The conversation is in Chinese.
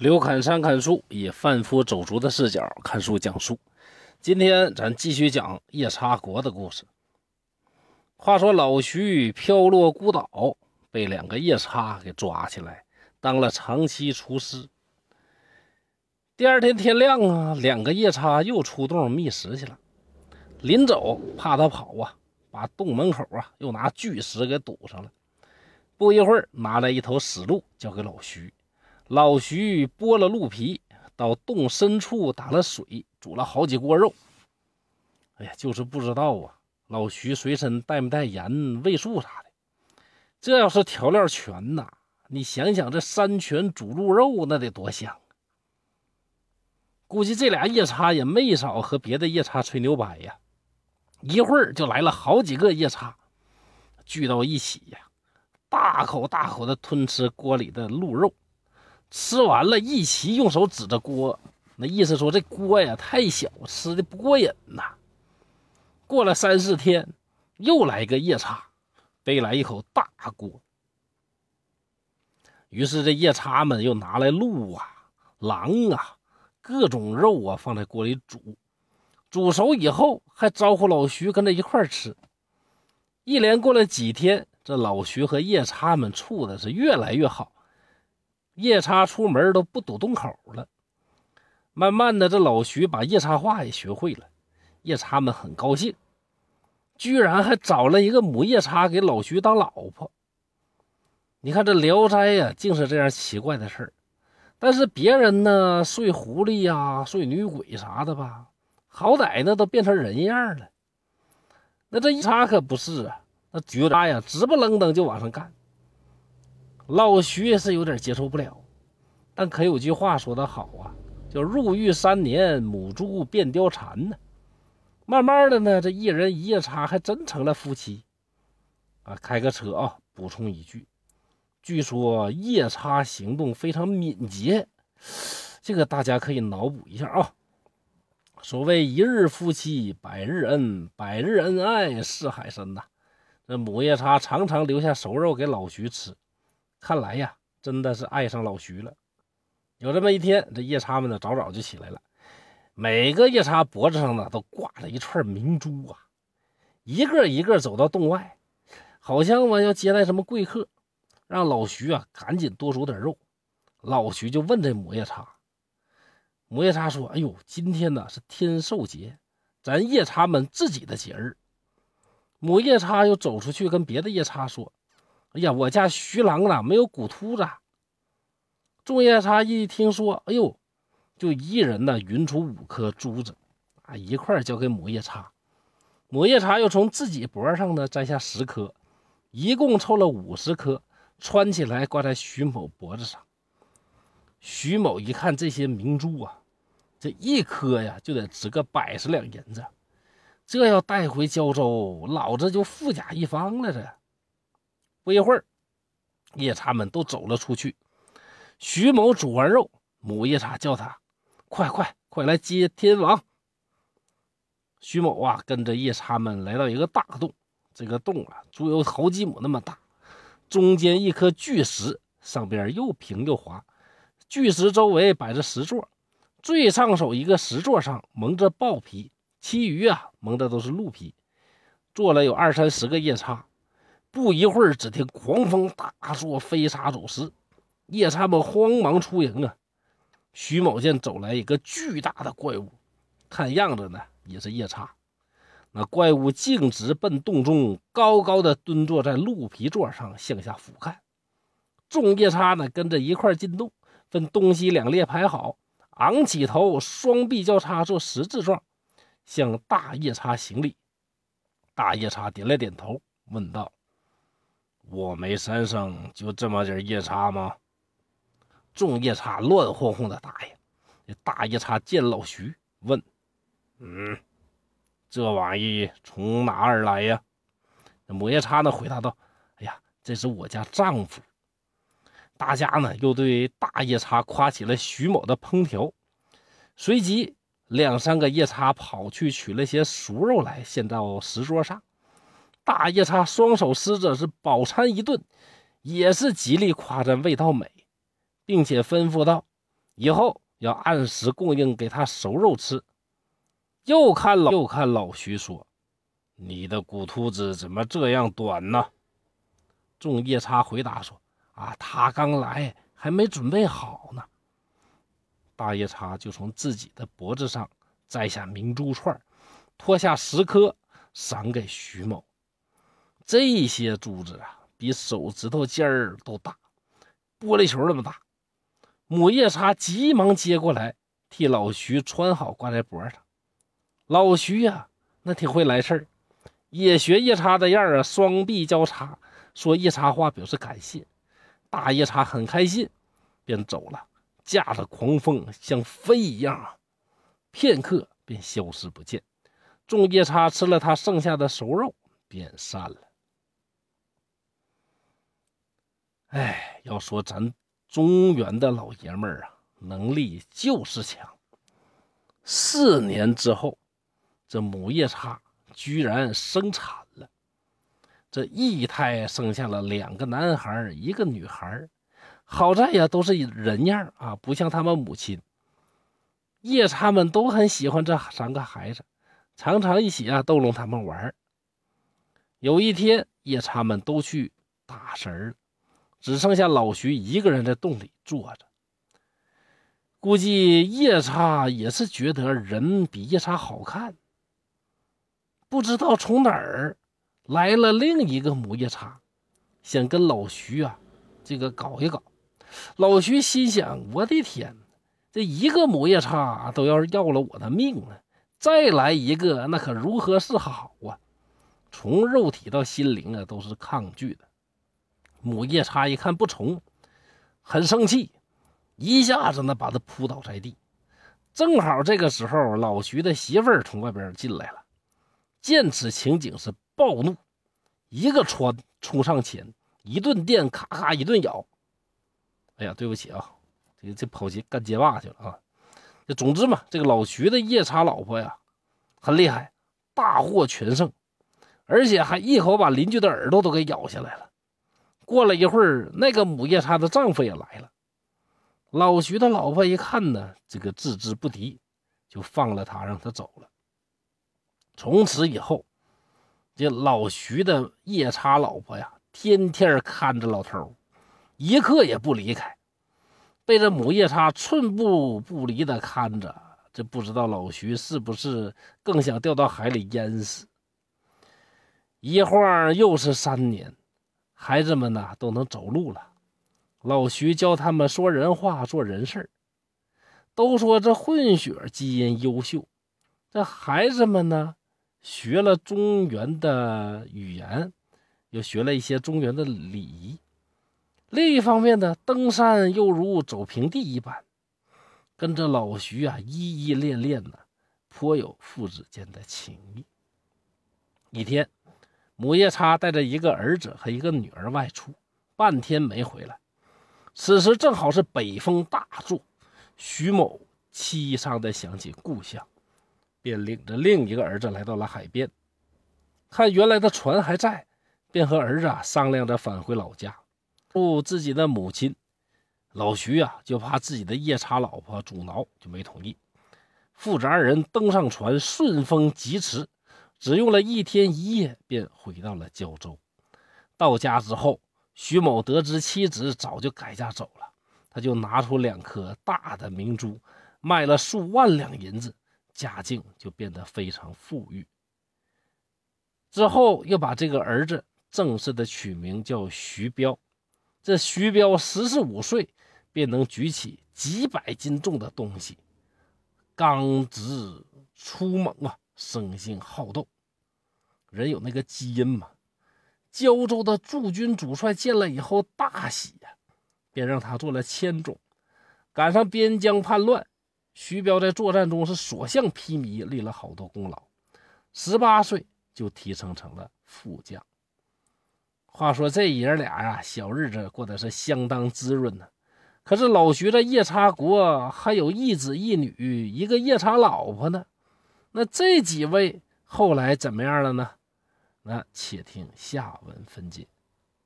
刘侃山看书，以贩夫走卒的视角看书讲述。今天咱继续讲夜叉国的故事。话说老徐飘落孤岛，被两个夜叉给抓起来，当了长期厨师。第二天天亮啊，两个夜叉又出洞觅食去了。临走，怕他跑啊，把洞门口啊又拿巨石给堵上了。不一会儿，拿来一头死鹿，交给老徐。老徐剥了鹿皮，到洞深处打了水，煮了好几锅肉。哎呀，就是不知道啊，老徐随身带没带盐、味素啥的？这要是调料全呐，你想想这山泉煮鹿肉那得多香！估计这俩夜叉也没少和别的夜叉吹牛掰呀。一会儿就来了好几个夜叉，聚到一起呀，大口大口的吞吃锅里的鹿肉。吃完了，一齐用手指着锅，那意思说这锅呀太小，吃的不过瘾呐。过了三四天，又来一个夜叉，背来一口大锅。于是这夜叉们又拿来鹿啊、狼啊，各种肉啊放在锅里煮，煮熟以后还招呼老徐跟着一块吃。一连过了几天，这老徐和夜叉们处的是越来越好。夜叉出门都不堵洞口了。慢慢的，这老徐把夜叉话也学会了，夜叉们很高兴，居然还找了一个母夜叉给老徐当老婆。你看这《聊斋》呀，竟是这样奇怪的事儿。但是别人呢，睡狐狸呀，睡女鬼啥的吧，好歹呢都变成人样了。那这一叉可不是啊，那绝渣呀，直不愣登就往上干。老徐也是有点接受不了，但可有句话说得好啊，叫“入狱三年，母猪变貂蝉”呢。慢慢的呢，这一人一夜叉还真成了夫妻。啊，开个车啊，补充一句，据说夜叉行动非常敏捷，这个大家可以脑补一下啊。所谓一日夫妻百日恩，百日恩爱是海深呐。这母夜叉常常留下熟肉给老徐吃。看来呀，真的是爱上老徐了。有这么一天，这夜叉们呢早早就起来了，每个夜叉脖子上呢都挂着一串明珠啊，一个一个走到洞外，好像嘛要接待什么贵客，让老徐啊赶紧多煮点肉。老徐就问这母夜叉，母夜叉说：“哎呦，今天呢是天寿节，咱夜叉们自己的节日。”母夜叉又走出去跟别的夜叉说。哎呀，我家徐郎呢没有骨秃子。众夜叉一听说，哎呦，就一人呢匀出五颗珠子，啊，一块交给母夜叉。母夜叉又从自己脖上呢摘下十颗，一共凑了五十颗，穿起来挂在徐某脖子上。徐某一看这些明珠啊，这一颗呀就得值个百十两银子，这要带回胶州，老子就富甲一方了。这。不一会儿，夜叉们都走了出去。徐某煮完肉，母夜叉叫他：“快快快来接天王！”徐某啊，跟着夜叉们来到一个大洞。这个洞啊，足有好几亩那么大，中间一颗巨石，上边又平又滑。巨石周围摆着石座，最上手一个石座上蒙着豹皮，其余啊蒙的都是鹿皮。坐了有二三十个夜叉。不一会儿，只听狂风大作，飞沙走石，夜叉们慌忙出营啊！徐某见走来一个巨大的怪物，看样子呢也是夜叉。那怪物径直奔洞中，高高的蹲坐在鹿皮座上，向下俯瞰。众夜叉呢跟着一块进洞，分东西两列排好，昂起头，双臂交叉做十字状，向大夜叉行礼。大夜叉点了点头，问道。我没山上就这么点夜叉吗？众夜叉乱哄哄的答应。这大夜叉见老徐，问：“嗯，这玩意从哪儿来呀？”那母夜叉呢回答道：“哎呀，这是我家丈夫。”大家呢又对大夜叉夸起了徐某的烹调。随即，两三个夜叉跑去取了些熟肉来，献到石桌上。大夜叉双手施着，是饱餐一顿，也是极力夸赞味道美，并且吩咐道：“以后要按时供应给他熟肉吃。又看老又看老徐说：“你的骨秃子怎么这样短呢？”众夜叉回答说：“啊，他刚来，还没准备好呢。”大夜叉就从自己的脖子上摘下明珠串，脱下十颗，赏给徐某。这些珠子啊，比手指头尖儿都大，玻璃球那么大。母夜叉急忙接过来，替老徐穿好，挂在脖上。老徐呀，那挺会来事儿，也学夜叉的样啊，双臂交叉，说夜叉话表示感谢。大夜叉很开心，便走了，驾着狂风像飞一样，片刻便消失不见。众夜叉吃了他剩下的熟肉，便散了。哎，要说咱中原的老爷们儿啊，能力就是强。四年之后，这母夜叉居然生产了，这一胎生下了两个男孩，一个女孩。好在呀，都是人样啊，不像他们母亲。夜叉们都很喜欢这三个孩子，常常一起啊逗弄他们玩。有一天，夜叉们都去打神了。只剩下老徐一个人在洞里坐着，估计夜叉也是觉得人比夜叉好看。不知道从哪儿来了另一个母夜叉，想跟老徐啊这个搞一搞。老徐心想：我的天，这一个母夜叉都要要了我的命了，再来一个那可如何是好啊？从肉体到心灵啊都是抗拒的。母夜叉一看不从，很生气，一下子呢把他扑倒在地。正好这个时候，老徐的媳妇儿从外边进来了，见此情景是暴怒，一个窜冲上前，一顿电，咔咔一顿咬。哎呀，对不起啊，这这跑街干街霸去了啊！这总之嘛，这个老徐的夜叉老婆呀，很厉害，大获全胜，而且还一口把邻居的耳朵都给咬下来了。过了一会儿，那个母夜叉的丈夫也来了。老徐的老婆一看呢，这个置之不敌，就放了他，让他走了。从此以后，这老徐的夜叉老婆呀，天天看着老头，一刻也不离开，被这母夜叉寸步不离的看着。这不知道老徐是不是更想掉到海里淹死？一晃又是三年。孩子们呢都能走路了，老徐教他们说人话、做人事都说这混血基因优秀。这孩子们呢学了中原的语言，又学了一些中原的礼仪。另一方面呢，登山又如走平地一般，跟着老徐啊依依恋恋的，颇有父子间的情谊。一天。母夜叉带着一个儿子和一个女儿外出，半天没回来。此时正好是北风大作，徐某凄伤地想起故乡，便领着另一个儿子来到了海边，看原来的船还在，便和儿子啊商量着返回老家，不自己的母亲。老徐啊就怕自己的夜叉老婆阻挠，就没同意。父子二人登上船，顺风疾驰。只用了一天一夜，便回到了胶州。到家之后，徐某得知妻子早就改嫁走了，他就拿出两颗大的明珠，卖了数万两银子，家境就变得非常富裕。之后又把这个儿子正式的取名叫徐彪。这徐彪十四五岁便能举起几百斤重的东西，刚直粗猛啊！生性好斗，人有那个基因嘛。胶州的驻军主帅见了以后大喜呀，便让他做了千总。赶上边疆叛乱，徐彪在作战中是所向披靡，立了好多功劳。十八岁就提升成了副将。话说这爷俩啊，小日子过得是相当滋润呢。可是老徐在夜叉国还有一子一女，一个夜叉老婆呢。那这几位后来怎么样了呢？那且听下文分解。